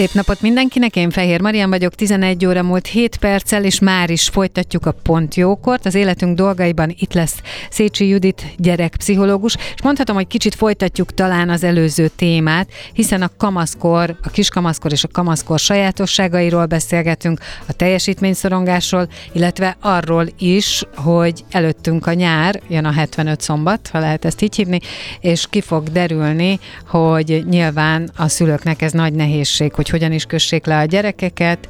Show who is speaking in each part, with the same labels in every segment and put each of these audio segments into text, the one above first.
Speaker 1: Szép napot mindenkinek, én Fehér Marian vagyok, 11 óra múlt 7 perccel, és már is folytatjuk a pontjókort. Az életünk dolgaiban itt lesz Szécsi Judit gyerekpszichológus, és mondhatom, hogy kicsit folytatjuk talán az előző témát, hiszen a kamaszkor, a kiskamaszkor és a kamaszkor sajátosságairól beszélgetünk, a teljesítményszorongásról, illetve arról is, hogy előttünk a nyár, jön a 75 szombat, ha lehet ezt így hívni, és ki fog derülni, hogy nyilván a szülőknek ez nagy nehézség, hogy hogyan is kössék le a gyerekeket,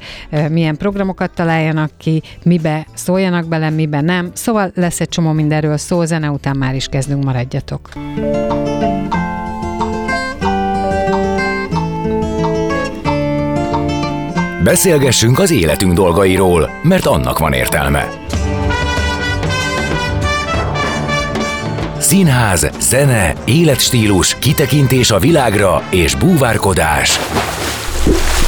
Speaker 1: milyen programokat találjanak ki, mibe szóljanak bele, mibe nem. Szóval lesz egy csomó mindenről szó, zene után már is kezdünk, maradjatok.
Speaker 2: Beszélgessünk az életünk dolgairól, mert annak van értelme. Színház, zene, életstílus, kitekintés a világra és búvárkodás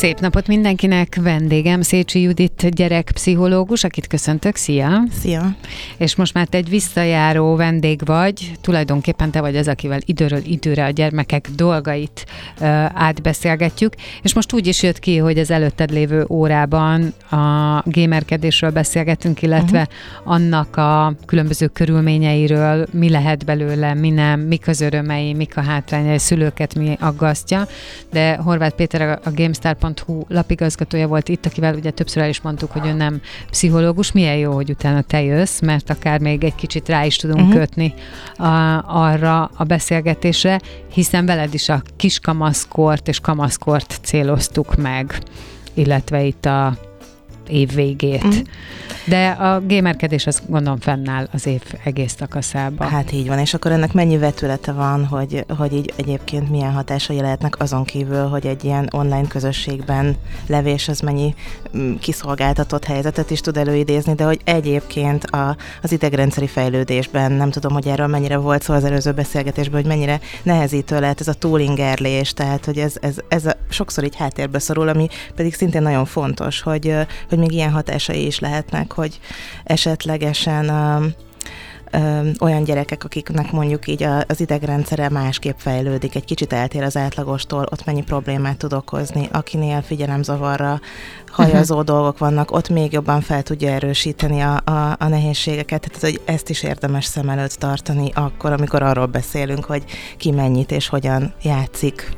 Speaker 1: Szép napot mindenkinek! Vendégem Szécsi Judit gyerekpszichológus, akit köszöntök. Szia!
Speaker 3: Szia!
Speaker 1: És most már te egy visszajáró vendég vagy, tulajdonképpen te vagy az, akivel időről időre a gyermekek dolgait uh, átbeszélgetjük, és most úgy is jött ki, hogy az előtted lévő órában a gamerkedésről beszélgetünk, illetve uh-huh. annak a különböző körülményeiről, mi lehet belőle, mi nem, mik az örömei, mik a hátrányai, szülőket mi aggasztja, de Horváth Péter a GameStar Pont.hu lapigazgatója volt itt, akivel ugye többször el is mondtuk, hogy ő nem pszichológus. Milyen jó, hogy utána te jössz, mert akár még egy kicsit rá is tudunk uh-huh. kötni a, arra a beszélgetésre, hiszen veled is a kiskamaszkort és kamaszkort céloztuk meg, illetve itt a év végét. Mm. De a gamerkedés az gondolom fennáll az év egész szakaszában.
Speaker 3: Hát így van, és akkor ennek mennyi vetülete van, hogy, hogy így egyébként milyen hatásai lehetnek azon kívül, hogy egy ilyen online közösségben levés az mennyi kiszolgáltatott helyzetet is tud előidézni, de hogy egyébként a, az idegrendszeri fejlődésben, nem tudom, hogy erről mennyire volt szó az előző beszélgetésben, hogy mennyire nehezítő lehet ez a túlingerlés, tehát hogy ez, ez, ez a, sokszor így háttérbe szorul, ami pedig szintén nagyon fontos, hogy, hogy még ilyen hatásai is lehetnek, hogy esetlegesen ö, olyan gyerekek, akiknek mondjuk így az idegrendszere másképp fejlődik, egy kicsit eltér az átlagostól, ott mennyi problémát tud okozni, akinél figyelemzavarra hajazó uh-huh. dolgok vannak, ott még jobban fel tudja erősíteni a, a, a nehézségeket, tehát hogy ezt is érdemes szem előtt tartani akkor, amikor arról beszélünk, hogy ki mennyit és hogyan játszik.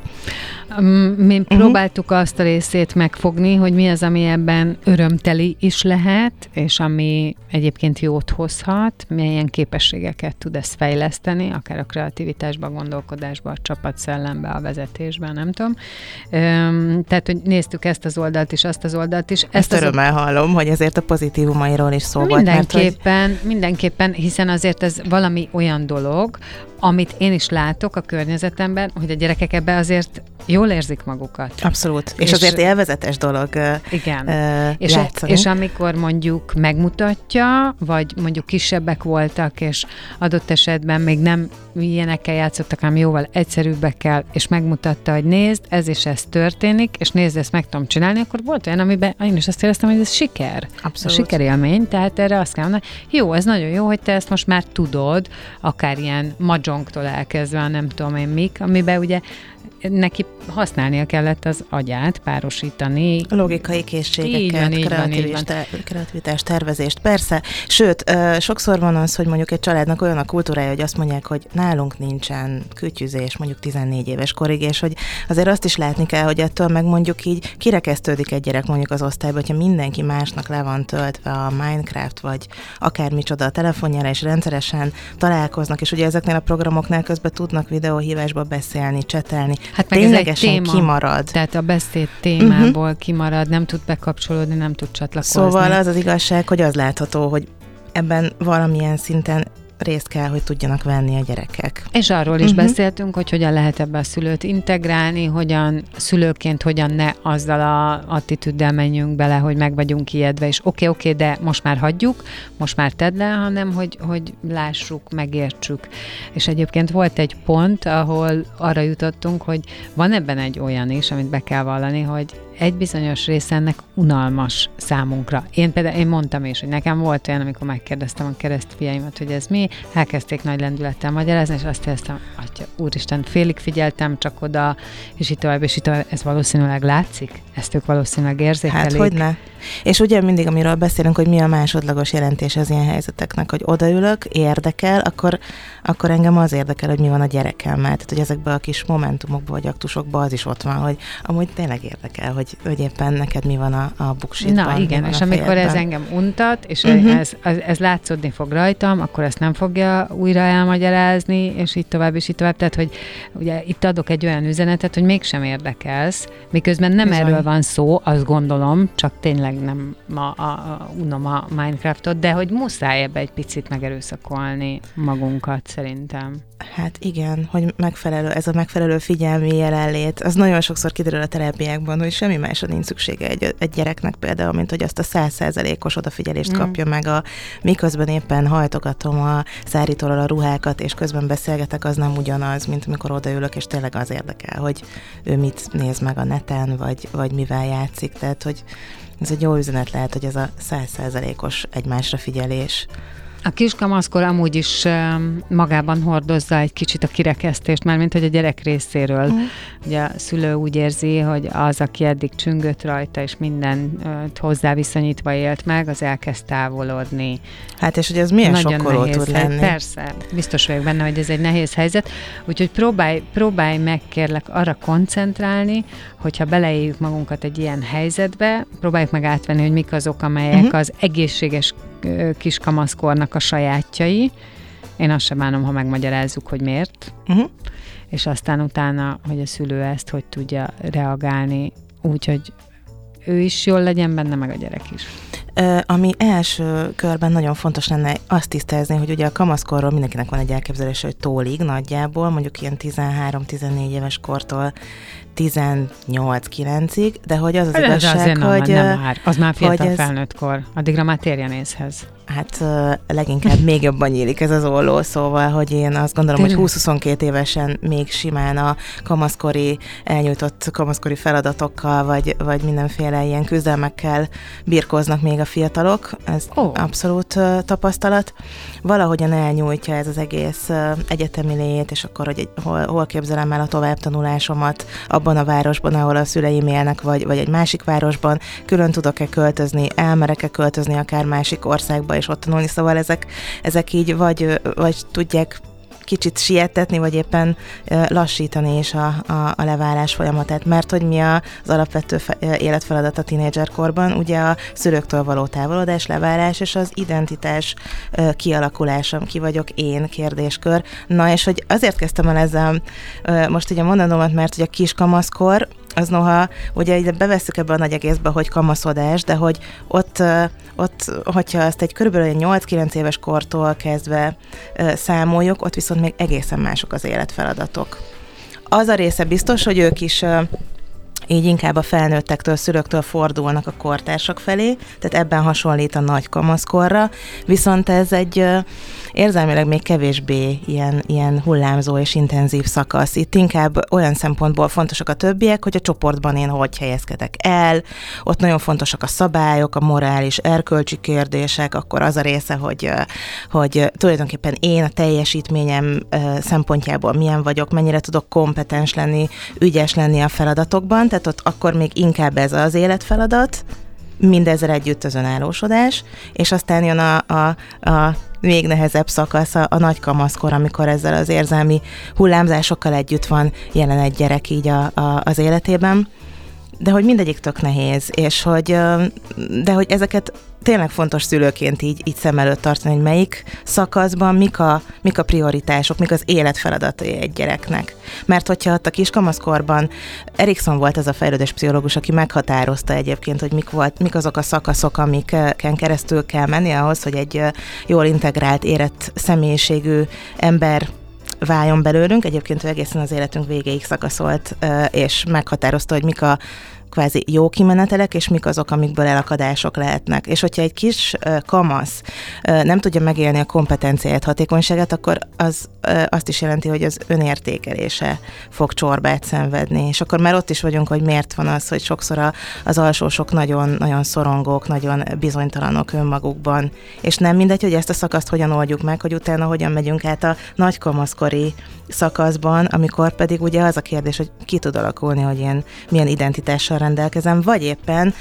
Speaker 1: Mi uh-huh. próbáltuk azt a részét megfogni, hogy mi az, ami ebben örömteli is lehet, és ami egyébként jót hozhat, milyen képességeket tud ezt fejleszteni, akár a kreativitásban, gondolkodásban, a csapatszellemben, a vezetésben, nem tudom. Tehát, hogy néztük ezt az oldalt is, azt az oldalt, is.
Speaker 3: Ezt, Ezt örömmel az... hallom, hogy azért a pozitívumairól is szó
Speaker 1: mindenképpen,
Speaker 3: volt. Mert,
Speaker 1: hogy... Mindenképpen, hiszen azért ez valami olyan dolog, amit én is látok a környezetemben, hogy a gyerekek ebbe azért jól érzik magukat.
Speaker 3: Abszolút. És, és azért élvezetes dolog
Speaker 1: Igen. Uh, és, és amikor mondjuk megmutatja, vagy mondjuk kisebbek voltak, és adott esetben még nem ilyenekkel játszottak, hanem jóval egyszerűbbekkel, és megmutatta, hogy nézd, ez és ez történik, és nézd, ezt meg tudom csinálni, akkor volt olyan, amiben én is azt éreztem, hogy ez siker.
Speaker 3: Abszolút.
Speaker 1: A sikerélmény, tehát erre azt kell mondani, jó, ez nagyon jó, hogy te ezt most már tudod, akár ilyen magyongtól elkezdve, nem tudom én mik, amiben ugye neki használnia kellett az agyát, párosítani.
Speaker 3: Logikai készségeket,
Speaker 1: Így van, így van, így van.
Speaker 3: kreativitás, tervezést. Persze, sőt, sokszor van az, hogy mondjuk egy családnak olyan a kultúrája, hogy azt mondják, hogy nálunk nincsen kütyüzés, mondjuk 14 éves korig, és hogy azért azt is látni kell, hogy ettől meg mondjuk így kirekesztődik egy gyerek mondjuk az osztályba, hogyha mindenki másnak le van töltve a Minecraft, vagy akármicsoda a telefonjára, és rendszeresen találkoznak, és ugye ezeknél a programoknál közben tudnak videóhívásba beszélni, csetelni.
Speaker 1: Hát meg ez egy
Speaker 3: Ténylegesen
Speaker 1: téma.
Speaker 3: kimarad.
Speaker 1: Tehát a beszéd témából uh-huh. kimarad, nem tud bekapcsolódni, nem tud csatlakozni.
Speaker 3: Szóval az az igazság, hogy az látható, hogy ebben valamilyen szinten részt kell, hogy tudjanak venni a gyerekek.
Speaker 1: És arról is uh-huh. beszéltünk, hogy hogyan lehet ebbe a szülőt integrálni, hogyan szülőként hogyan ne azzal a attitűddel menjünk bele, hogy meg vagyunk ijedve, és oké, okay, oké, okay, de most már hagyjuk, most már tedd le, hanem hogy, hogy lássuk, megértsük. És egyébként volt egy pont, ahol arra jutottunk, hogy van ebben egy olyan is, amit be kell vallani, hogy egy bizonyos része ennek unalmas számunkra. Én például én mondtam is, hogy nekem volt olyan, amikor megkérdeztem a keresztfiaimat, hogy ez mi, elkezdték nagy lendülettel magyarázni, és azt éreztem, atya, úristen, félig figyeltem csak oda, és itt tovább, és itt tovább. Ez valószínűleg látszik? Ezt ők valószínűleg érzékelik.
Speaker 3: Hát, hogy ne. És ugye mindig, amiről beszélünk, hogy mi a másodlagos jelentés az ilyen helyzeteknek, hogy odaülök, érdekel, akkor, akkor engem az érdekel, hogy mi van a gyerekemmel. Tehát, hogy ezekben a kis momentumokban vagy aktusokban az is ott van, hogy amúgy tényleg érdekel, hogy, hogy éppen neked mi van a, a buksitban.
Speaker 1: Na igen, és amikor ez engem untat, és uh-huh. ez, ez, ez látszódni fog rajtam, akkor ezt nem fogja újra elmagyarázni, és így tovább, és így tovább. Tehát, hogy ugye itt adok egy olyan üzenetet, hogy mégsem érdekelsz, miközben nem
Speaker 3: Bizony.
Speaker 1: erről van szó, azt gondolom, csak tényleg nem a, a, a, unom a Minecraftot, de hogy muszáj ebbe egy picit megerőszakolni magunkat, szerintem.
Speaker 3: Hát igen, hogy megfelelő, ez a megfelelő figyelmi jelenlét, az nagyon sokszor kiderül a terápiákban, hogy semmi másra nincs szüksége egy, egy gyereknek például, mint hogy azt a százszerzelékos odafigyelést
Speaker 1: Mm.
Speaker 3: kapja meg, a, miközben éppen hajtogatom a szárítóról a ruhákat, és közben beszélgetek, az nem ugyanaz, mint amikor odaülök, és tényleg az érdekel, hogy ő mit néz meg a neten, vagy, vagy mivel játszik, tehát hogy ez egy jó üzenet lehet, hogy ez a százszerzelékos egymásra figyelés.
Speaker 1: A kiskamaszkor amúgy is magában hordozza egy kicsit a kirekesztést, már mint hogy a gyerek részéről.
Speaker 3: Mhm.
Speaker 1: Ugye a szülő úgy érzi, hogy az, aki eddig csüngött rajta, és minden hozzá viszonyítva élt meg, az elkezd távolodni.
Speaker 3: Hát és hogy ez milyen
Speaker 1: Nagyon
Speaker 3: sokkoló
Speaker 1: nehéz
Speaker 3: tud
Speaker 1: hely-
Speaker 3: lenni.
Speaker 1: Persze, biztos vagyok benne, hogy ez egy nehéz helyzet. Úgyhogy próbálj, próbálj meg kérlek arra koncentrálni, hogyha beleéljük magunkat egy ilyen helyzetbe, próbáljuk meg átvenni, hogy mik azok, amelyek
Speaker 3: Mhm.
Speaker 1: uh-huh. az egészséges kiskamaszkornak a sajátjai. Én azt sem bánom, ha megmagyarázzuk, hogy miért,
Speaker 3: Uh-huh.
Speaker 1: és aztán utána, hogy a szülő ezt hogy tudja reagálni, úgy, hogy ő is jól legyen benne, meg a gyerek is.
Speaker 3: Ami első körben nagyon fontos lenne azt tisztázni, hogy ugye a kamaszkorról mindenkinek van egy elképzelése, hogy tólig nagyjából, mondjuk ilyen 13-14 éves kortól 18-9-ig, de hogy az az
Speaker 1: Ez
Speaker 3: igazság,
Speaker 1: azért nem,
Speaker 3: hogy
Speaker 1: nem már. Az már
Speaker 3: hogy
Speaker 1: fiatal
Speaker 3: ez-
Speaker 1: felnőttkor. Addigra már térjen észhez.
Speaker 3: hát leginkább még jobban nyílik ez az olló, szóval, hogy én azt gondolom, hogy
Speaker 1: Tényleg?
Speaker 3: 20-22 évesen még simán a kamaszkori, elnyújtott kamaszkori feladatokkal, vagy, vagy mindenféle ilyen küzdelmekkel birkoznak még a fiatalok. Ez
Speaker 1: Ó.
Speaker 3: abszolút tapasztalat. Valahogyan elnyújtja ez az egész egyetemi lét, és akkor, hogy egy, hol, hol képzelem el a továbbtanulásomat abban a városban, ahol a szüleim élnek, vagy, vagy egy másik városban, külön tudok-e költözni, elmerek-e költözni akár másik országba, és ott tanulni, szóval ezek, ezek így vagy, vagy tudják kicsit sietetni, vagy éppen lassítani is a, a, a leválás folyamatát, mert hogy mi az alapvető fe, életfeladat a tínédzserkorban, ugye a szülőktől való távolodás, leválás és az identitás ö, kialakulása, ki vagyok én? kérdéskör. Na és hogy azért kezdtem el ezzel most ugye mondanomat, mert hogy a kiskamaszkor, az noha, ugye ide bevesszük ebbe a nagy egészbe, hogy kamaszodás, de hogy ott, ott hogyha azt egy körülbelül egy 8-9 éves kortól kezdve számoljuk, ott viszont még egészen mások az életfeladatok. Az a része biztos, hogy ők is így inkább a felnőttektől, szülőktől fordulnak a kortársak felé, tehát ebben hasonlít a nagy kamaszkorra, viszont ez egy érzelmileg még kevésbé ilyen, ilyen hullámzó és intenzív szakasz. Itt inkább olyan szempontból fontosak a többiek, hogy a csoportban én hogy helyezkedek el, ott nagyon fontosak a szabályok, a morális, erkölcsi kérdések, akkor az a része, hogy, hogy tulajdonképpen én a teljesítményem szempontjából milyen vagyok, mennyire tudok kompetens lenni, ügyes lenni a feladatokban, tehát ott akkor még inkább ez az életfeladat, mindezzel együtt az önállósodás, és aztán jön a, a, a még nehezebb szakasz a, a nagy kamaszkor, amikor ezzel az érzelmi hullámzásokkal együtt van jelen egy gyerek így a, a, az életében de hogy mindegyik tök nehéz, és hogy, de hogy ezeket tényleg fontos szülőként így, így szem előtt tartani, hogy melyik szakaszban mik a, mik a prioritások, mik az életfeladatai egy gyereknek. Mert hogyha ott a kiskamaszkorban Erikson volt ez a fejlődés pszichológus, aki meghatározta egyébként, hogy mik, volt, mik azok a szakaszok, amiken keresztül kell menni ahhoz, hogy egy jól integrált, érett személyiségű ember váljon belőlünk. Egyébként ő egészen az életünk végéig szakaszolt, és meghatározta, hogy mik a kvázi jó kimenetelek, és mik azok, amikből elakadások lehetnek. És hogyha egy kis kamasz nem tudja megélni a kompetenciáját, hatékonyságát, akkor az azt is jelenti, hogy az önértékelése fog csorbát szenvedni. És akkor már ott is vagyunk, hogy miért van az, hogy sokszor az alsósok nagyon, nagyon szorongók, nagyon bizonytalanok önmagukban. És nem mindegy, hogy ezt a szakaszt hogyan oldjuk meg, hogy utána hogyan megyünk át a nagy kamaszkori szakaszban, amikor pedig ugye az a kérdés, hogy ki tud alakulni, hogy én milyen identitással rendelkezem, vagy éppen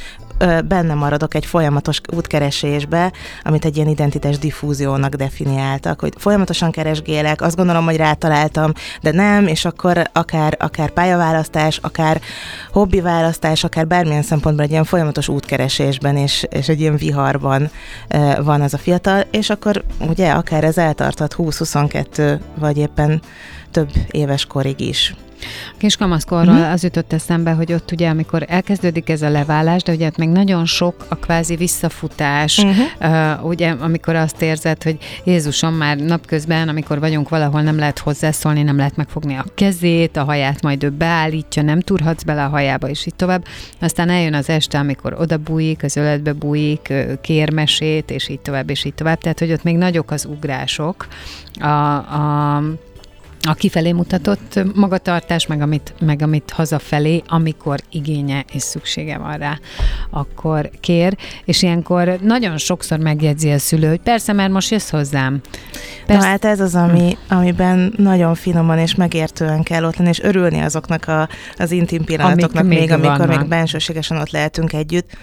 Speaker 3: benne maradok egy folyamatos útkeresésbe, amit egy ilyen identitás diffúziónak definiáltak, hogy folyamatosan keresgélek, azt gondolom, hogy rátaláltam, de nem, és akkor akár, akár pályaválasztás, akár hobbiválasztás, akár bármilyen szempontból egy ilyen folyamatos útkeresésben és, és egy ilyen viharban van az a fiatal, és akkor ugye akár ez eltarthat 20-22, vagy éppen több éves korig is.
Speaker 1: Kiskamaszkorról uh-huh. az jutott eszembe, hogy ott ugye, amikor elkezdődik ez a leválás, de ugye ott még nagyon sok a kvázi visszafutás, uh-huh. uh, ugye, amikor azt érzed, hogy Jézusom már napközben, amikor vagyunk valahol, nem lehet hozzászólni, nem lehet megfogni a kezét, a haját majd ő beállítja, nem turhatsz bele a hajába, és így tovább. Aztán eljön az este, amikor oda bújik, az öletbe bújik, kérmesét, és így tovább, és így tovább. Tehát, hogy ott még nagyok az ugrások. A, a a kifelé mutatott magatartás, meg amit, meg amit hazafelé, amikor igénye és szüksége van rá, akkor kér, és ilyenkor nagyon sokszor megjegyzi a szülő, hogy persze, mert most jössz hozzám.
Speaker 3: Persze. Na hát ez az, ami, amiben nagyon finoman és megértően kell ott lenni, és örülni azoknak a, az intim pillanatoknak Amik még, még amikor vannak. még bensőségesen ott lehetünk együtt,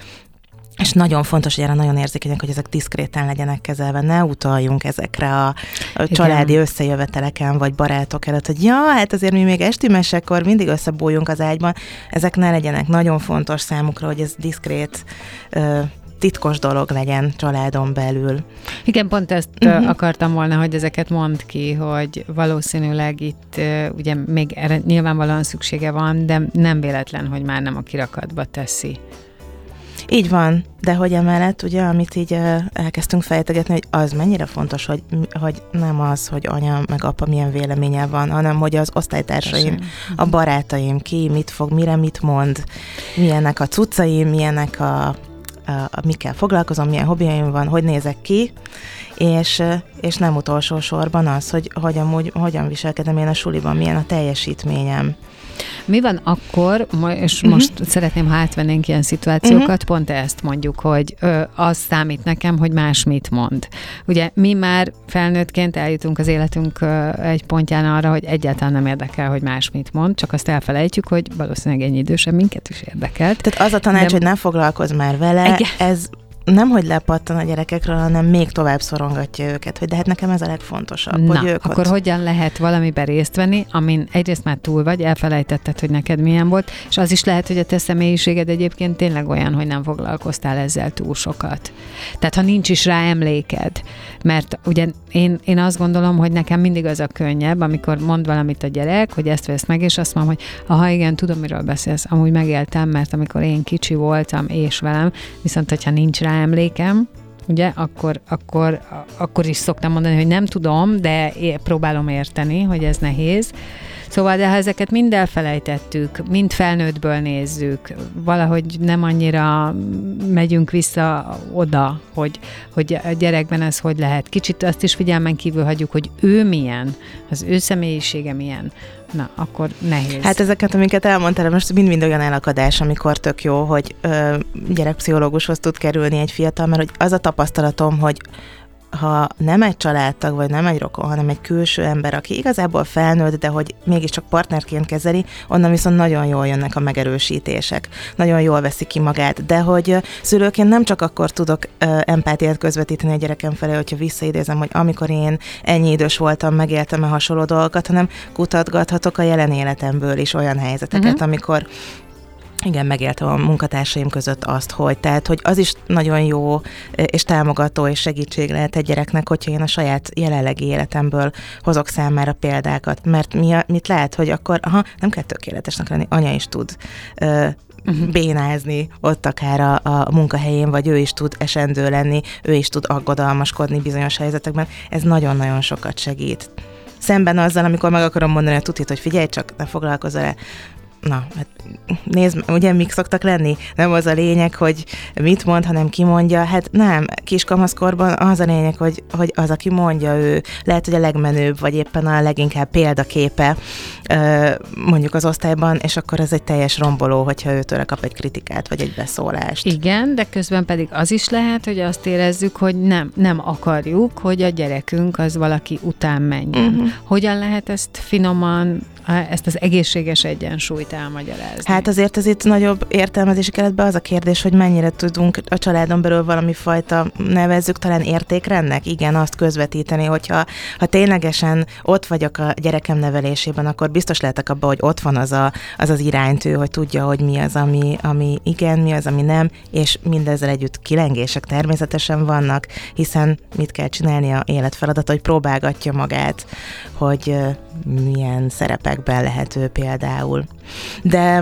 Speaker 3: és nagyon fontos, hogy erre nagyon érzékenyek, hogy ezek diszkréten legyenek kezelve. Ne utaljunk ezekre a, a családi összejöveteleken, vagy barátok előtt, hogy ja, hát azért mi még esti mesekor mindig összebújunk az ágyban. Ezek ne legyenek. Nagyon fontos számukra, hogy ez diszkrét ö, titkos dolog legyen családon belül.
Speaker 1: Igen, pont ezt uh-huh. akartam volna, hogy ezeket mond ki, hogy valószínűleg itt ugye még erre nyilvánvalóan szüksége van, de nem véletlen, hogy már nem a kirakatba teszi.
Speaker 3: Így van, de hogy emellett, ugye, amit így elkezdtünk fejtegetni, hogy az mennyire fontos, hogy, hogy nem az, hogy anya meg apa milyen véleménye van, hanem hogy az osztálytársaim, a barátaim, ki mit fog, mire mit mond, milyenek a cuccaim, milyenek a, a, a mikkel foglalkozom, milyen hobbiaim van, hogy nézek ki, és, és nem utolsó sorban az, hogy, hogy amúgy, hogyan viselkedem én a suliban, milyen a teljesítményem.
Speaker 1: Mi van akkor, és uh-huh. most szeretném, ha átvennénk ilyen szituációkat, uh-huh. pont ezt mondjuk, hogy ö, az számít nekem, hogy más mit mond. Ugye mi már felnőttként eljutunk az életünk ö, egy pontján arra, hogy egyáltalán nem érdekel, hogy más mit mond, csak azt elfelejtjük, hogy valószínűleg ennyi idősebb minket is érdekel.
Speaker 3: Tehát az a tanács, De... hogy ne foglalkozz már vele, Igen. ez nem, hogy lepattan a gyerekekről, hanem még tovább szorongatja őket, hogy de hát nekem ez a legfontosabb.
Speaker 1: Na,
Speaker 3: hogy ők
Speaker 1: akkor ott... hogyan lehet valamiben részt venni, amin egyrészt már túl vagy, elfelejtetted, hogy neked milyen volt, és az is lehet, hogy a te személyiséged egyébként tényleg olyan, hogy nem foglalkoztál ezzel túl sokat. Tehát ha nincs is rá emléked, mert ugye én, én azt gondolom, hogy nekem mindig az a könnyebb, amikor mond valamit a gyerek, hogy ezt vesz meg, és azt mondom, hogy ha igen, tudom, miről beszélsz, amúgy megéltem, mert amikor én kicsi voltam, és velem, viszont hogyha nincs rá emlékem, ugye, akkor, akkor, akkor is szoktam mondani, hogy nem tudom, de próbálom érteni, hogy ez nehéz. Szóval, de ha ezeket mind elfelejtettük, mind felnőttből nézzük, valahogy nem annyira megyünk vissza oda, hogy, hogy a gyerekben ez hogy lehet. Kicsit azt is figyelmen kívül hagyjuk, hogy ő milyen, az ő személyisége milyen, na, akkor nehéz.
Speaker 3: Hát ezeket, amiket elmondtál, most mind-mind olyan elakadás, amikor tök jó, hogy ö, gyerekpszichológushoz tud kerülni egy fiatal, mert hogy az a tapasztalatom, hogy ha nem egy családtag, vagy nem egy rokon, hanem egy külső ember, aki igazából felnőtt, de hogy mégiscsak partnerként kezeli, onnan viszont nagyon jól jönnek a megerősítések. Nagyon jól veszi ki magát. De hogy szülőként nem csak akkor tudok empátiát közvetíteni a gyerekem felé, hogyha visszaidézem, hogy amikor én ennyi idős voltam, megéltem a hasonló dolgokat, hanem kutatgathatok a jelen életemből is olyan helyzeteket, uh-huh. amikor igen, megéltem a munkatársaim között azt, hogy tehát, hogy az is nagyon jó és támogató és segítség lehet egy gyereknek, hogyha én a saját jelenlegi életemből hozok számára példákat, mert mi a, mit lehet, hogy akkor, aha, nem kell tökéletesnek lenni, anya is tud uh-huh. bénázni ott akár a, a munkahelyén, vagy ő is tud esendő lenni, ő is tud aggodalmaskodni bizonyos helyzetekben. Ez nagyon-nagyon sokat segít szemben azzal, amikor meg akarom mondani a tutit, hogy figyelj csak, ne foglalkozz el na, hát nézd, ugye mik szoktak lenni? Nem az a lényeg, hogy mit mond, hanem ki mondja. Hát nem, kiskamaszkorban az a lényeg, hogy, hogy az, aki mondja, ő lehet, hogy a legmenőbb, vagy éppen a leginkább példaképe mondjuk az osztályban, és akkor ez egy teljes romboló, hogyha őtől kap egy kritikát, vagy egy beszólást.
Speaker 1: Igen, de közben pedig az is lehet, hogy azt érezzük, hogy nem, nem akarjuk, hogy a gyerekünk az valaki után menjen. Uh-huh. Hogyan lehet ezt finoman ezt az egészséges egyensúlyt elmagyarázni?
Speaker 3: Hát azért ez itt nagyobb értelmezési keretben az a kérdés, hogy mennyire tudunk a családon belül valami fajta, nevezzük talán értékrendnek, igen, azt közvetíteni, hogyha ha ténylegesen ott vagyok a gyerekem nevelésében, akkor biztos lehetek abban, hogy ott van az, a, az az iránytű, hogy tudja, hogy mi az, ami, ami igen, mi az, ami nem, és mindezzel együtt kilengések természetesen vannak, hiszen mit kell csinálni a életfeladat, hogy próbálgatja magát, hogy milyen szerepekben lehet ő például. De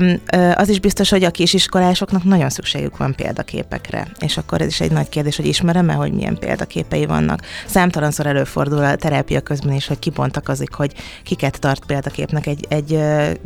Speaker 3: az is biztos, hogy a kisiskolásoknak nagyon szükségük van példaképekre, és akkor ez is egy nagy kérdés, hogy ismerem-e, hogy milyen példaképei vannak. Számtalanszor előfordul a terápia közben is, hogy kibontakozik, hogy kiket tart példaképnek egy, egy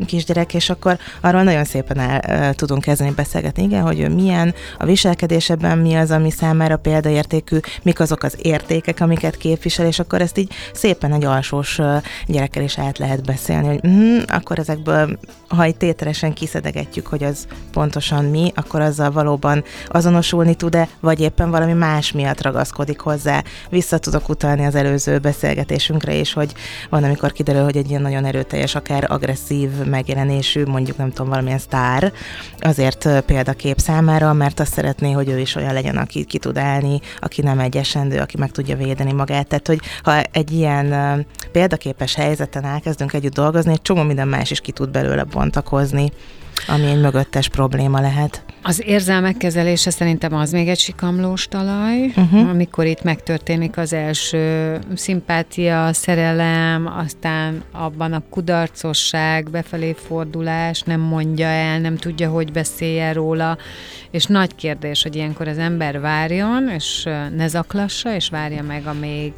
Speaker 3: kisgyerek, és akkor arról nagyon szépen el tudunk kezdeni beszélgetni, igen, hogy ő milyen, a viselkedésében mi az, ami számára példaértékű, mik azok az értékek, amiket képvisel, és akkor ezt így szépen egy alsós gyerekkel is át lehet beszélni, hogy mm, akkor ezekből, ha egy tételesen kiszedegetjük, hogy az pontosan mi, akkor azzal valóban azonosulni tud-e, vagy éppen valami más miatt ragaszkodik hozzá. Vissza tudok utalni az előző beszélgetésünkre is, hogy van, amikor kiderül, hogy egy ilyen nagyon erőteljes, akár agresszív megjelenésű, mondjuk nem tudom, valamilyen sztár, azért példakép számára, mert azt szeretné, hogy ő is olyan legyen, aki ki tud állni, aki nem egy esendő, aki meg tudja védeni magát. Tehát, hogy ha egy ilyen példaképes helyzeten elkezdünk együtt dolgozni, egy csomó minden más is ki tud belőle bontakozni, ami egy mögöttes probléma lehet.
Speaker 1: Az érzelmek kezelése szerintem az még egy sikamlós talaj, uh-huh. amikor itt megtörténik az első szimpátia, szerelem, aztán abban a kudarcosság, befelé fordulás, nem mondja el, nem tudja, hogy beszélje róla, és nagy kérdés, hogy ilyenkor az ember várjon, és ne zaklassa, és várja meg, amíg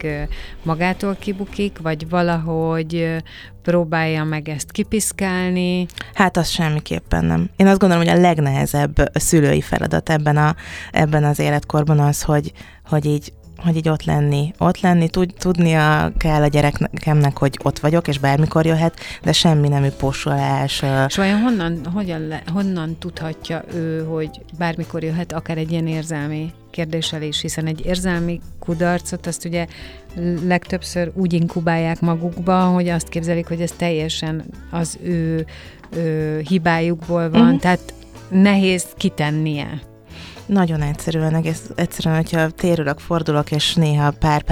Speaker 1: magától kibukik, vagy valahogy próbálja meg ezt kipiszkálni.
Speaker 3: Hát az semmiképpen nem. Én azt gondolom, hogy a legnehezebb szülői feladat ebben, a, ebben az életkorban az, hogy, hogy így hogy így ott lenni. Ott lenni, tud, tudnia kell a gyerekemnek, hogy ott vagyok, és bármikor jöhet, de semmi nemű posolás.
Speaker 1: És vajon honnan, hogyan honnan tudhatja ő, hogy bármikor jöhet akár egy ilyen érzelmi kérdéssel is, hiszen egy érzelmi kudarcot azt ugye legtöbbször úgy inkubálják magukba, hogy azt képzelik, hogy ez teljesen az ő, ő hibájukból van, uh-huh. tehát nehéz kitennie.
Speaker 3: Nagyon egyszerűen, egész egyszerűen, hogyha térülök, fordulok, és néha pár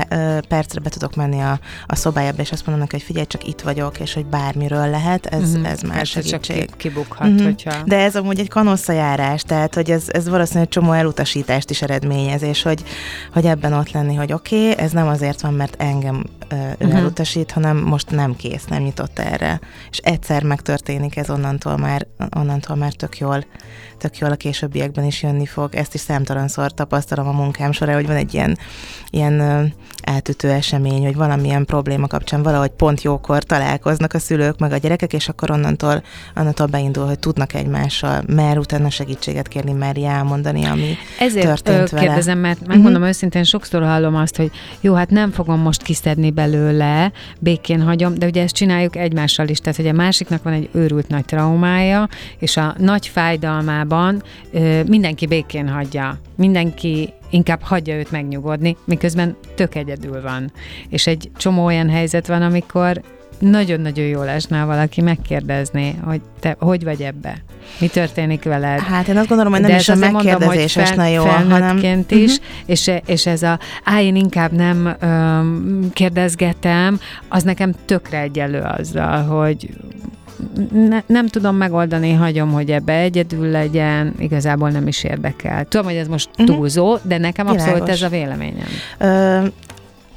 Speaker 3: percre be tudok menni a, a szobájába, és azt mondom neki, hogy figyelj, csak itt vagyok, és hogy bármiről lehet, ez, uh-huh. ez már Persze segítség.
Speaker 1: Csak kibukhat, uh-huh. hogyha...
Speaker 3: De ez amúgy egy kanosszajárás, tehát hogy ez, ez valószínűleg egy csomó elutasítást is eredményez, és hogy, hogy ebben ott lenni, hogy oké, okay, ez nem azért van, mert engem ő uh-huh. elutasít, hanem most nem kész, nem nyitott erre. És egyszer megtörténik ez onnantól már, onnantól már tök jól, tök jól a későbbiekben is jönni fog ezt is számtalanszor tapasztalom a munkám során, hogy van egy ilyen, ilyen eltütő esemény, hogy valamilyen probléma kapcsán valahogy pont jókor találkoznak a szülők meg a gyerekek, és akkor onnantól, onnantól beindul, hogy tudnak egymással, mer utána segítséget kérni, mer elmondani, ami
Speaker 1: Ezért
Speaker 3: történt vele.
Speaker 1: kérdezem, mert megmondom uh-huh. őszintén, sokszor hallom azt, hogy jó, hát nem fogom most kiszedni belőle, békén hagyom, de ugye ezt csináljuk egymással is, tehát hogy a másiknak van egy őrült nagy traumája, és a nagy fájdalmában ö, mindenki békén hagyja. Mindenki inkább hagyja őt megnyugodni, miközben tök egyedül van. És egy csomó olyan helyzet van, amikor nagyon-nagyon jól esne, valaki megkérdezni, hogy te hogy vagy ebbe? Mi történik veled?
Speaker 3: Hát én azt gondolom, hogy nem De is a megkérdezés fel, jó, hanem...
Speaker 1: is, uh-huh. és, és ez a, á, én inkább nem öm, kérdezgetem, az nekem tökre egyelő azzal, hogy ne, nem tudom megoldani, hagyom, hogy ebbe egyedül legyen, igazából nem is érdekel. Tudom, hogy ez most mhm. túlzó, uh-huh. de nekem Világos. abszolút ez a véleményem. Ö,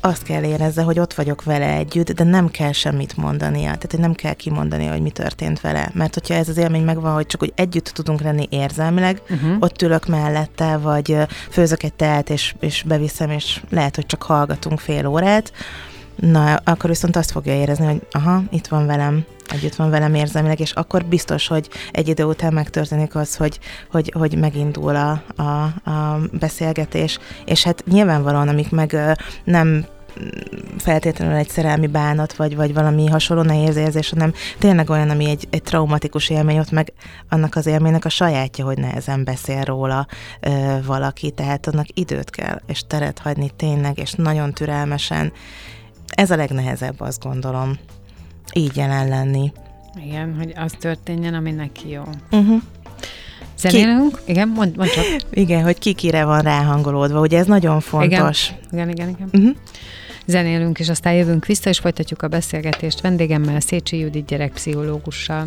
Speaker 3: azt kell érezze, hogy ott vagyok vele együtt, de nem kell semmit mondania. Tehát, hogy nem kell kimondani, hogy mi történt vele. Mert hogyha ez az élmény megvan, hogy csak úgy együtt tudunk lenni érzelmileg, uh-huh. ott ülök mellette, vagy főzök egy teát, és, és beviszem, és lehet, hogy csak hallgatunk fél órát, Na, akkor viszont azt fogja érezni, hogy aha, itt van velem, együtt van velem érzelmileg, és akkor biztos, hogy egy idő után megtörténik az, hogy, hogy, hogy megindul a, a, a beszélgetés, és hát nyilvánvalóan, amik meg nem feltétlenül egy szerelmi bánat, vagy, vagy valami hasonló nehéz érzés, hanem tényleg olyan, ami egy, egy traumatikus élmény, ott meg annak az élménynek a sajátja, hogy nehezen beszél róla ö, valaki, tehát annak időt kell, és teret hagyni tényleg, és nagyon türelmesen, ez a legnehezebb, azt gondolom. Így jelen lenni.
Speaker 1: Igen, hogy az történjen, ami neki jó. Uh-huh. Zenélünk? Ki... Igen, mondd, mond csak.
Speaker 3: Igen, hogy ki kire van ráhangolódva, ugye ez nagyon fontos.
Speaker 1: Igen, igen, igen. igen. Uh-huh. Zenélünk, és aztán jövünk vissza, és folytatjuk a beszélgetést vendégemmel, Szécsi Judit gyerekpszichológussal.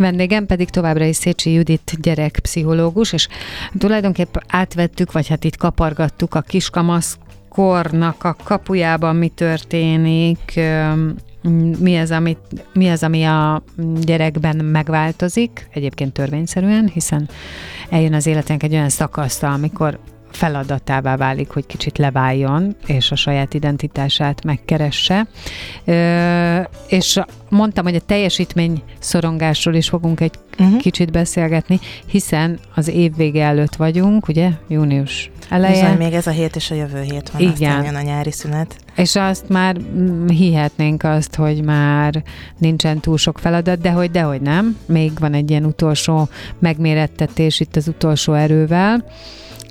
Speaker 1: Vendégem pedig továbbra is Szécsi Judit gyerekpszichológus, és tulajdonképp átvettük, vagy hát itt kapargattuk a kiskamasz kornak a kapujában mi történik, mi az, ami, mi az, ami a gyerekben megváltozik, egyébként törvényszerűen, hiszen eljön az életénk egy olyan szakaszta, amikor feladatává válik, hogy kicsit leváljon, és a saját identitását megkeresse. Ö, és mondtam, hogy a teljesítmény szorongásról is fogunk egy uh-huh. kicsit beszélgetni, hiszen az év vége előtt vagyunk, ugye? Június eleje.
Speaker 3: Bizony, még ez a hét és a jövő hét van, Igen. aztán jön a nyári szünet.
Speaker 1: És azt már mm, hihetnénk azt, hogy már nincsen túl sok feladat, de hogy dehogy nem. Még van egy ilyen utolsó megmérettetés itt az utolsó erővel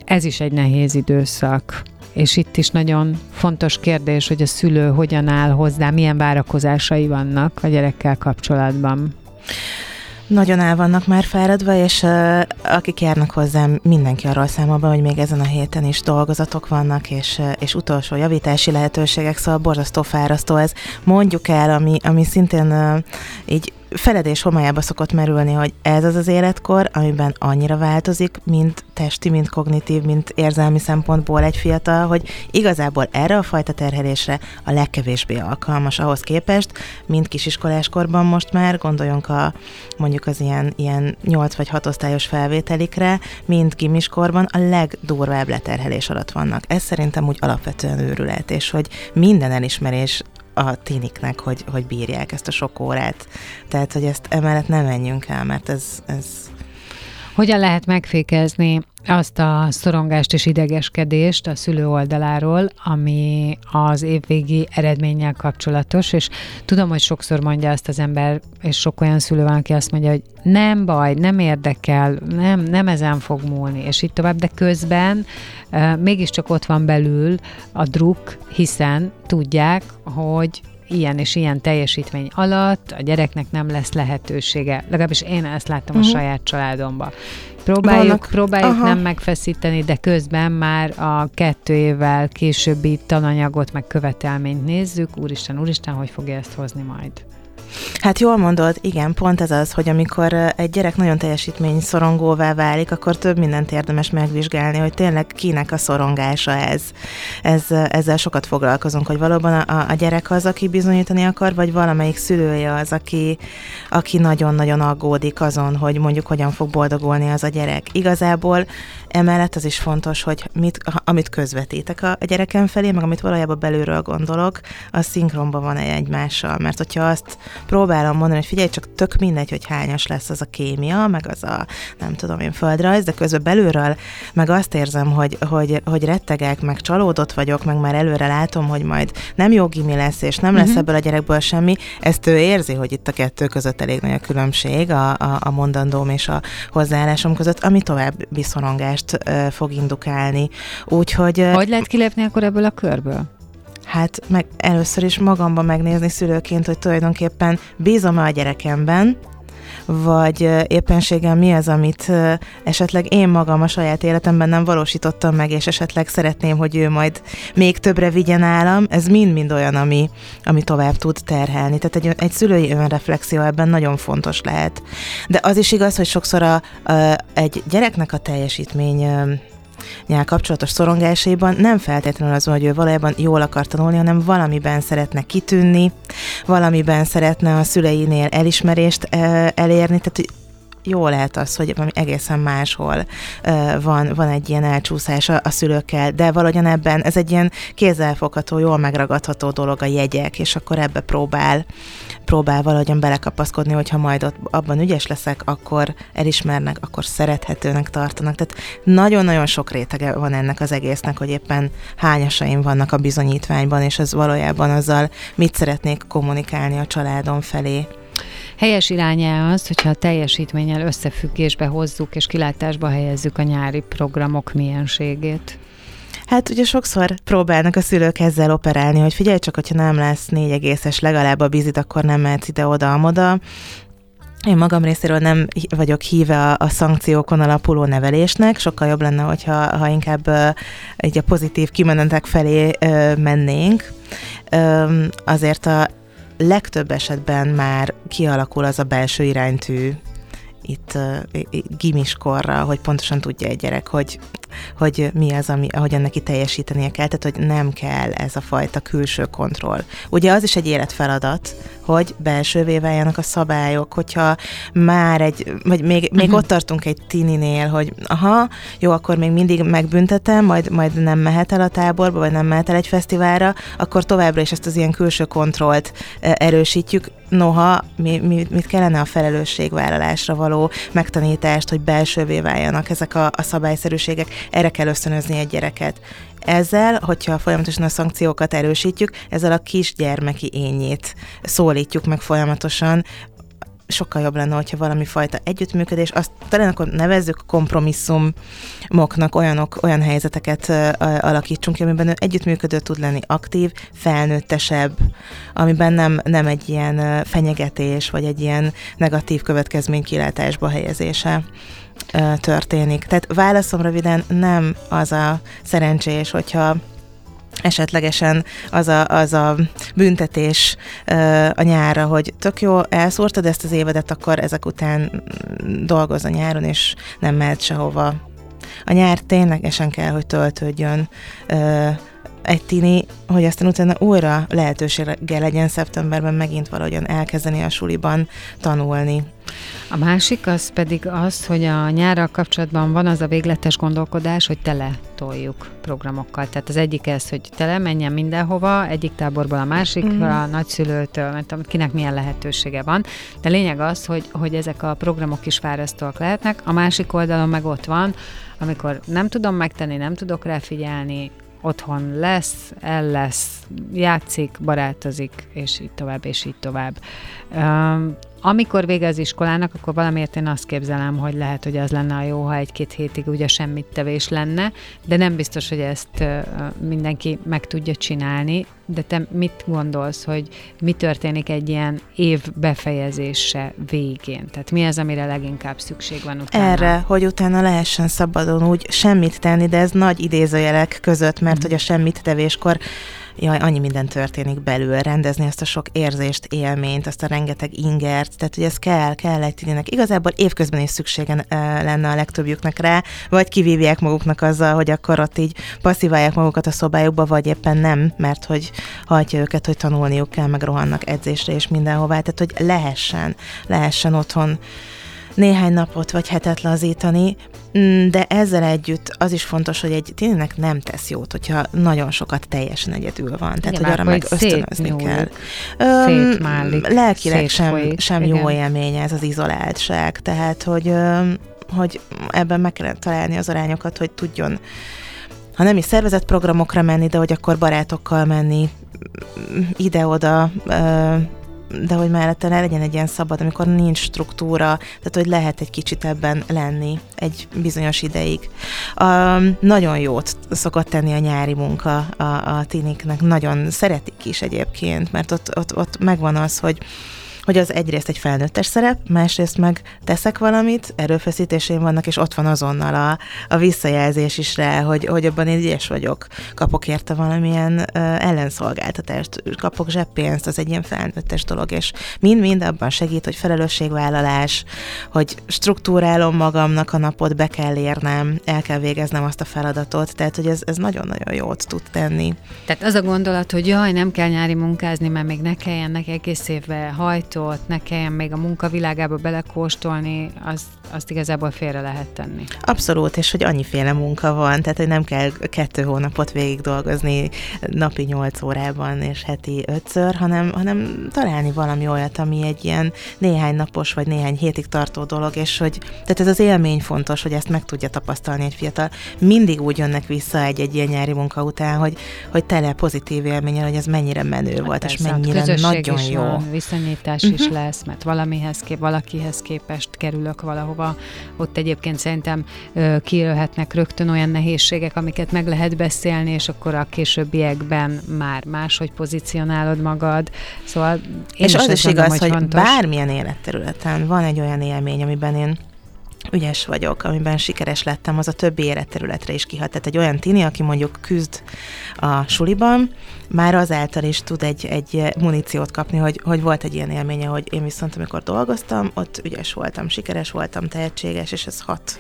Speaker 1: ez is egy nehéz időszak. És itt is nagyon fontos kérdés, hogy a szülő hogyan áll hozzá, milyen várakozásai vannak a gyerekkel kapcsolatban.
Speaker 3: Nagyon el vannak már fáradva, és uh, akik járnak hozzám, mindenki arról számol be, hogy még ezen a héten is dolgozatok vannak, és, uh, és utolsó javítási lehetőségek, szóval borzasztó fárasztó ez. Mondjuk el, ami, ami szintén uh, így feledés homályába szokott merülni, hogy ez az az életkor, amiben annyira változik, mint testi, mint kognitív, mint érzelmi szempontból egy fiatal, hogy igazából erre a fajta terhelésre a legkevésbé alkalmas ahhoz képest, mint kisiskoláskorban most már, gondoljunk a mondjuk az ilyen, ilyen 8 vagy 6 osztályos felvételikre, mint kimiskorban a legdurvább leterhelés alatt vannak. Ez szerintem úgy alapvetően őrület, és hogy minden elismerés a tiniknek, hogy, hogy bírják ezt a sok órát. Tehát, hogy ezt emellett nem menjünk el, mert ez, ez
Speaker 1: hogyan lehet megfékezni azt a szorongást és idegeskedést a szülő oldaláról, ami az évvégi eredménnyel kapcsolatos, és tudom, hogy sokszor mondja azt az ember, és sok olyan szülő van, aki azt mondja, hogy nem baj, nem érdekel, nem, nem ezen fog múlni, és így tovább, de közben uh, mégiscsak ott van belül a druk, hiszen tudják, hogy ilyen és ilyen teljesítmény alatt a gyereknek nem lesz lehetősége. Legalábbis én ezt láttam uh-huh. a mhm. saját családomban. Próbáljuk, Vannak, próbáljuk aha. nem megfeszíteni, de közben már a kettő évvel későbbi tananyagot, meg követelményt nézzük. Úristen, úristen, hogy fogja ezt hozni majd?
Speaker 3: Hát jól mondod, igen, pont ez az, hogy amikor egy gyerek nagyon teljesítmény szorongóvá válik, akkor több mindent érdemes megvizsgálni, hogy tényleg kinek a szorongása ez. ez ezzel sokat foglalkozunk, hogy valóban a, a gyerek az, aki bizonyítani akar, vagy valamelyik szülője az, aki, aki nagyon-nagyon aggódik azon, hogy mondjuk hogyan fog boldogulni az a gyerek. Igazából emellett az is fontos, hogy mit, amit közvetítek a, gyerekem felé, meg amit valójában belülről gondolok, az szinkronban van egymással, mert hogyha azt próbálom mondani, hogy figyelj, csak tök mindegy, hogy hányas lesz az a kémia, meg az a, nem tudom én, földrajz, de közben belülről meg azt érzem, hogy, hogy, hogy rettegek, meg csalódott vagyok, meg már előre látom, hogy majd nem jó gimi lesz, és nem lesz uh-huh. ebből a gyerekből semmi, ezt ő érzi, hogy itt a kettő között elég nagy a különbség a, a, a mondandóm és a hozzáállásom között, ami tovább biszorongást uh, fog indukálni. Úgyhogy...
Speaker 1: Hogy lehet kilépni akkor ebből a körből?
Speaker 3: Hát meg először is magamban megnézni szülőként, hogy tulajdonképpen bízom-e a gyerekemben, vagy éppenséggel mi az, amit esetleg én magam a saját életemben nem valósítottam meg, és esetleg szeretném, hogy ő majd még többre vigyen nálam, ez mind-mind olyan, ami, ami tovább tud terhelni. Tehát egy, egy szülői önreflexió ebben nagyon fontos lehet. De az is igaz, hogy sokszor a, a, egy gyereknek a teljesítmény nyel kapcsolatos szorongásaiban nem feltétlenül az, hogy ő valójában jól akar tanulni, hanem valamiben szeretne kitűnni, valamiben szeretne a szüleinél elismerést elérni, tehát jó lehet az, hogy egészen máshol van, van egy ilyen elcsúszás a, a szülőkkel, de valahogyan ebben ez egy ilyen kézzelfogható, jól megragadható dolog a jegyek, és akkor ebbe próbál, próbál valahogyan belekapaszkodni, hogyha majd ott, abban ügyes leszek, akkor elismernek, akkor szerethetőnek tartanak. Tehát nagyon-nagyon sok rétege van ennek az egésznek, hogy éppen hányasaim vannak a bizonyítványban, és ez valójában azzal mit szeretnék kommunikálni a családom felé.
Speaker 1: Helyes iránya az, hogyha a teljesítménnyel összefüggésbe hozzuk és kilátásba helyezzük a nyári programok mienségét.
Speaker 3: Hát ugye sokszor próbálnak a szülők ezzel operálni, hogy figyelj csak, hogyha nem lesz négy egészes legalább a bizit, akkor nem mehetsz ide-oda-amoda. Én magam részéről nem vagyok híve a, a szankciókon alapuló nevelésnek, sokkal jobb lenne, hogyha ha inkább uh, így a pozitív kimenetek felé uh, mennénk. Um, azért a legtöbb esetben már kialakul az a belső iránytű itt gimiskorra, hogy pontosan tudja egy gyerek, hogy hogy mi az, ami, ahogyan neki teljesítenie kell, tehát hogy nem kell ez a fajta külső kontroll. Ugye az is egy életfeladat, hogy belsővé váljanak a szabályok, hogyha már egy, vagy még, még uh-huh. ott tartunk egy tininél, hogy aha, jó, akkor még mindig megbüntetem, majd, majd nem mehet el a táborba, vagy nem mehet el egy fesztiválra, akkor továbbra is ezt az ilyen külső kontrollt erősítjük, noha mi, mi, mit kellene a felelősségvállalásra való megtanítást, hogy belsővé váljanak ezek a, a szabályszerűségek, erre kell ösztönözni egy gyereket. Ezzel, hogyha folyamatosan a szankciókat erősítjük, ezzel a kisgyermeki ényét szólítjuk meg folyamatosan, sokkal jobb lenne, hogyha valami fajta együttműködés, azt talán akkor nevezzük kompromisszumoknak, olyanok, olyan helyzeteket alakítsunk ki, amiben ő együttműködő tud lenni, aktív, felnőttesebb, amiben nem, nem egy ilyen fenyegetés, vagy egy ilyen negatív következmény kilátásba helyezése történik. Tehát válaszom röviden nem az a szerencsés, hogyha esetlegesen az a, az a büntetés a nyára, hogy tök jó, elszúrtad ezt az évedet, akkor ezek után dolgoz a nyáron, és nem mehet sehova. A nyár ténylegesen kell, hogy töltődjön egy tini, hogy aztán utána újra lehetősége legyen szeptemberben megint valahogyan elkezdeni a suliban tanulni.
Speaker 1: A másik az pedig az, hogy a nyárral kapcsolatban van az a végletes gondolkodás, hogy tele toljuk programokkal. Tehát az egyik ez, hogy tele menjen mindenhova, egyik táborból a másikra, mm. a nagyszülőtől, mert kinek milyen lehetősége van. De lényeg az, hogy, hogy ezek a programok is fárasztóak lehetnek. A másik oldalon meg ott van, amikor nem tudom megtenni, nem tudok rá figyelni, otthon lesz, el lesz, játszik, barátozik, és így tovább, és így tovább. Amikor vége az iskolának, akkor valamiért én azt képzelem, hogy lehet, hogy az lenne a jó, ha egy-két hétig ugye semmit tevés lenne, de nem biztos, hogy ezt mindenki meg tudja csinálni. De te mit gondolsz, hogy mi történik egy ilyen év befejezése végén? Tehát mi az, amire leginkább szükség van utána?
Speaker 3: Erre, hogy utána lehessen szabadon úgy semmit tenni, de ez nagy idézőjelek között, mert mm. hogy a semmit tevéskor jaj, annyi minden történik belül, rendezni azt a sok érzést, élményt, azt a rengeteg ingert, tehát hogy ez kell, kell egy tininek. Igazából évközben is szükségen lenne a legtöbbjüknek rá, vagy kivívják maguknak azzal, hogy akkor ott így passziválják magukat a szobájukba, vagy éppen nem, mert hogy hajtja őket, hogy tanulniuk kell, meg rohannak edzésre és mindenhová, tehát hogy lehessen, lehessen otthon néhány napot vagy hetet lazítani, mm, de ezzel együtt az is fontos, hogy egy tényleg nem tesz jót, hogyha nagyon sokat teljesen egyedül van. Tehát, Igen, hogy arra meg ösztönözni kell.
Speaker 1: Szétmálik,
Speaker 3: lelkileg sem, sem jó élmény ez az izoláltság. Tehát, hogy, hogy ebben meg kellene találni az arányokat, hogy tudjon ha nem is szervezett programokra menni, de hogy akkor barátokkal menni ide-oda, de hogy mellette ne legyen egy ilyen szabad, amikor nincs struktúra, tehát hogy lehet egy kicsit ebben lenni egy bizonyos ideig. Um, nagyon jót szokott tenni a nyári munka a, a tiniknek, nagyon szeretik is egyébként, mert ott, ott, ott megvan az, hogy hogy az egyrészt egy felnőttes szerep, másrészt meg teszek valamit, erőfeszítésén vannak, és ott van azonnal a, a visszajelzés is rá, hogy, hogy abban én ügyes vagyok, kapok érte valamilyen uh, ellenszolgáltatást, kapok zseppénzt, az egy ilyen felnőttes dolog, és mind-mind abban segít, hogy felelősségvállalás, hogy struktúrálom magamnak a napot, be kell érnem, el kell végeznem azt a feladatot, tehát hogy ez, ez nagyon-nagyon jót tud tenni.
Speaker 1: Tehát az a gondolat, hogy jaj, nem kell nyári munkázni, mert még ne kelljenek egész évben hajtó, sajtot, ne kelljen még a munkavilágába belekóstolni, az, azt igazából félre lehet tenni.
Speaker 3: Abszolút, és hogy annyiféle munka van, tehát hogy nem kell kettő hónapot végig dolgozni napi nyolc órában és heti ötször, hanem, hanem találni valami olyat, ami egy ilyen néhány napos vagy néhány hétig tartó dolog, és hogy tehát ez az élmény fontos, hogy ezt meg tudja tapasztalni egy fiatal. Mindig úgy jönnek vissza egy-egy ilyen nyári munka után, hogy, hogy tele pozitív élményen, hogy ez mennyire menő hát volt, persze, és mennyire nagyon jó.
Speaker 1: Van, viszonyítás uh-huh. is mhm. lesz, mert valamihez kép, valakihez képest kerülök valahova. Ott egyébként szerintem kijöhetnek rögtön olyan nehézségek, amiket meg lehet beszélni, és akkor a későbbiekben már máshogy pozícionálod magad. Szóval én
Speaker 3: és
Speaker 1: is
Speaker 3: az is igaz, hogy, hogy
Speaker 1: fontos.
Speaker 3: bármilyen életterületen van egy olyan élmény, amiben én ügyes vagyok, amiben sikeres lettem, az a többi életterületre is kihat. Tehát egy olyan tini, aki mondjuk küzd a suliban, már azáltal is tud egy, egy muníciót kapni, hogy, hogy volt egy ilyen élménye, hogy én viszont amikor dolgoztam, ott ügyes voltam, sikeres voltam, tehetséges, és ez hat.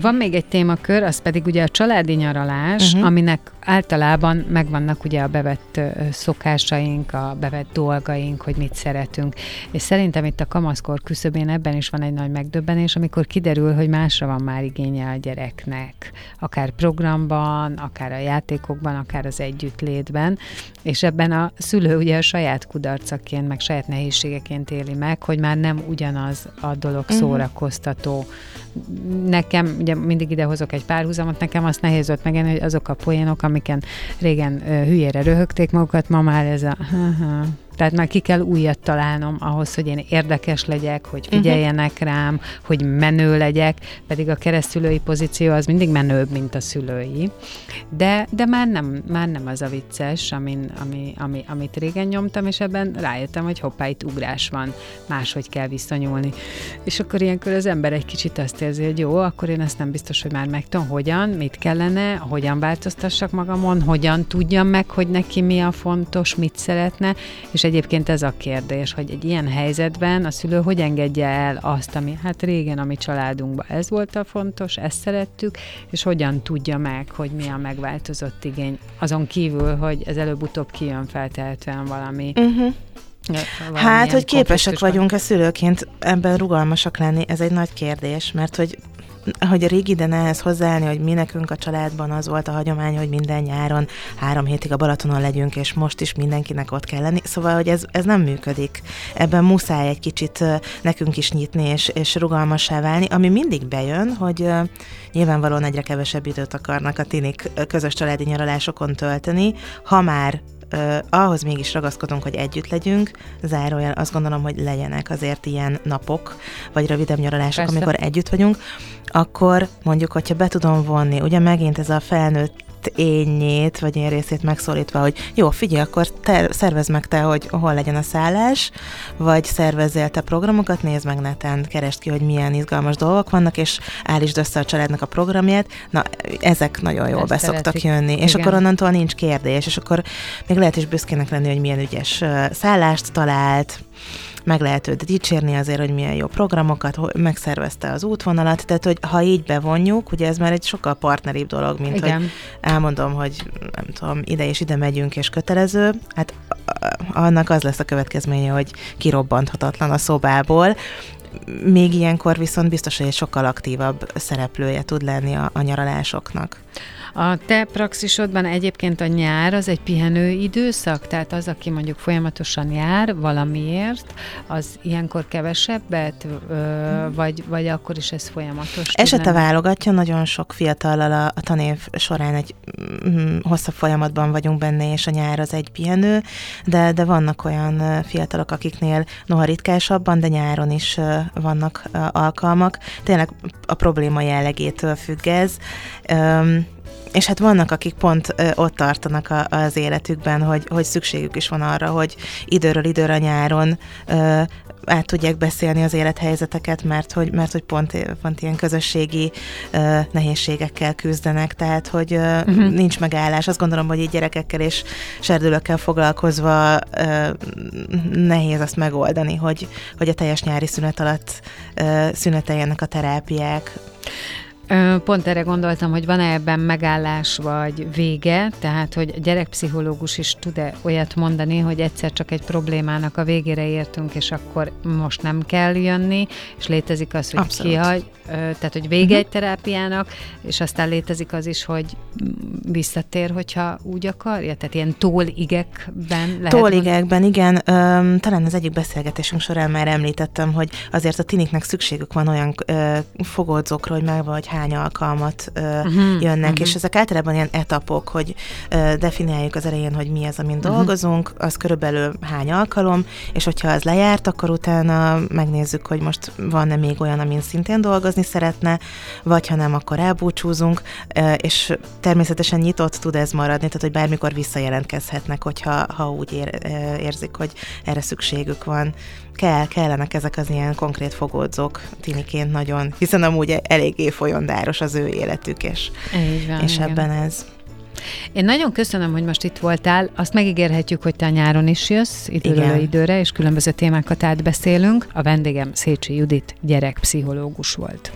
Speaker 1: Van még egy témakör, az pedig ugye a családi nyaralás, uh-huh. aminek általában megvannak ugye a bevett szokásaink, a bevett dolgaink, hogy mit szeretünk. És szerintem itt a kamaszkor küszöbén ebben is van egy nagy megdöbbenés, amikor kiderül, hogy másra van már igénye a gyereknek. Akár programban, akár a játékokban, akár az együttlétben. És ebben a szülő ugye a saját kudarcaként, meg saját nehézségeként éli meg, hogy már nem ugyanaz a dolog uh-huh. szórakoztató. Nekem, ugye mindig idehozok egy párhuzamot, nekem azt nehéz volt megélni, hogy azok a poénok, amik amiken régen hülyére röhögték magukat, ma már ez a tehát már ki kell újat találnom ahhoz, hogy én érdekes legyek, hogy mhm. figyeljenek uh-huh. rám, hogy menő legyek, pedig a keresztülői pozíció az mindig menőbb, mint a szülői. De, de már, nem, már nem az a vicces, amin, ami, ami, amit régen nyomtam, és ebben rájöttem, hogy hoppá, itt ugrás van, máshogy kell visszanyúlni. És akkor ilyenkor az ember egy kicsit azt érzi, hogy jó, akkor én ezt nem biztos, hogy már megtudom, hogyan, mit kellene, hogyan változtassak magamon, hogyan tudjam meg, hogy neki mi a fontos, mit szeretne, és egyébként ez a kérdés, hogy egy ilyen helyzetben a szülő hogy engedje el azt, ami hát régen a mi családunkban ez volt a fontos, ezt szerettük, és hogyan tudja meg, hogy mi a megváltozott igény. Azon kívül, hogy ez előbb-utóbb kijön feltehetően valami uh-huh.
Speaker 3: Hát, hogy képesek vagyunk a szülőként ebben rugalmasak lenni, ez egy nagy kérdés, mert hogy hogy a régi ide ehhez hozzáállni, hogy mi nekünk a családban az volt a hagyomány, hogy minden nyáron három hétig a Balatonon legyünk, és most is mindenkinek ott kell lenni. Szóval, hogy ez, ez nem működik. Ebben muszáj egy kicsit nekünk is nyitni, és, és rugalmassá válni, ami mindig bejön, hogy nyilvánvalóan egyre kevesebb időt akarnak a tinik közös családi nyaralásokon tölteni, ha már uh, ahhoz mégis ragaszkodunk, hogy együtt legyünk, zárójel azt gondolom, hogy legyenek azért ilyen napok, vagy rövidebb nyaralások, Persze. amikor együtt vagyunk, akkor mondjuk, hogyha be tudom vonni, ugye megint ez a felnőtt énnyét, vagy én részét megszólítva, hogy jó, figyelj, akkor te, szervezd meg te, hogy hol legyen a szállás, vagy szervezzél te programokat, nézd meg neten, keresd ki, hogy milyen izgalmas dolgok vannak, és állítsd össze a családnak a programját. Na, ezek nagyon jól be szoktak jönni, Igen. és akkor onnantól nincs kérdés, és akkor még lehet is büszkének lenni, hogy milyen ügyes szállást talált, meg lehet őt dicsérni azért, hogy milyen jó programokat, megszervezte az útvonalat, tehát hogy ha így bevonjuk, ugye ez már egy sokkal partneribb dolog, mint Igen. hogy elmondom, hogy nem tudom, ide és ide megyünk és kötelező, hát annak az lesz a következménye, hogy kirobbanthatatlan a szobából, még ilyenkor viszont biztos, hogy egy sokkal aktívabb szereplője tud lenni a, a nyaralásoknak.
Speaker 1: A te praxisodban egyébként a nyár az egy pihenő időszak, tehát az, aki mondjuk folyamatosan jár valamiért, az ilyenkor kevesebbet, vagy, vagy akkor is ez folyamatos?
Speaker 3: Esete válogatja, nagyon sok fiatallal a, a tanév során egy mm, hosszabb folyamatban vagyunk benne, és a nyár az egy pihenő, de, de vannak olyan fiatalok, akiknél noha ritkásabban, de nyáron is vannak alkalmak. Tényleg a probléma jellegétől függ ez és hát vannak, akik pont ott tartanak a, az életükben, hogy, hogy szükségük is van arra, hogy időről időre nyáron át tudják beszélni az élethelyzeteket, mert hogy, mert hogy pont, pont ilyen közösségi ö, nehézségekkel küzdenek, tehát hogy ö, uh-huh. nincs megállás. Azt gondolom, hogy így gyerekekkel és serdülőkkel foglalkozva ö, nehéz azt megoldani, hogy, hogy a teljes nyári szünet alatt ö, szüneteljenek a terápiák.
Speaker 1: Pont erre gondoltam, hogy van-e ebben megállás vagy vége, tehát hogy a gyerekpszichológus is tud-e olyat mondani, hogy egyszer csak egy problémának a végére értünk, és akkor most nem kell jönni, és létezik az, hogy Abszolút. kihagy, tehát hogy vége uh-huh. egy terápiának, és aztán létezik az is, hogy visszatér, hogyha úgy akarja, tehát ilyen tóligekben lehet
Speaker 3: Tóligekben, igen. Öm, talán az egyik beszélgetésünk során már említettem, hogy azért a tiniknek szükségük van olyan ö, fogódzókra, hogy meg vagy hány alkalmat ö, uh-huh, jönnek, uh-huh. és ezek általában ilyen etapok, hogy ö, definiáljuk az elején, hogy mi az, amin uh-huh. dolgozunk, az körülbelül hány alkalom, és hogyha az lejárt, akkor utána megnézzük, hogy most van-e még olyan, amin szintén dolgozni szeretne, vagy ha nem, akkor elbúcsúzunk, ö, és természetesen nyitott tud ez maradni, tehát hogy bármikor visszajelentkezhetnek, hogyha ha úgy ér, érzik, hogy erre szükségük van kell, kellenek ezek az ilyen konkrét fogódzók tiniként nagyon, hiszen amúgy eléggé folyondáros az ő életük, és, van, és ebben ez.
Speaker 1: Én nagyon köszönöm, hogy most itt voltál. Azt megígérhetjük, hogy te nyáron is jössz, időről Igen. időre, és különböző témákat átbeszélünk. A vendégem Szécsi Judit gyerekpszichológus volt.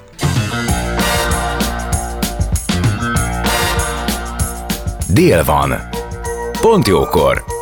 Speaker 2: Dél van. Pont jókor.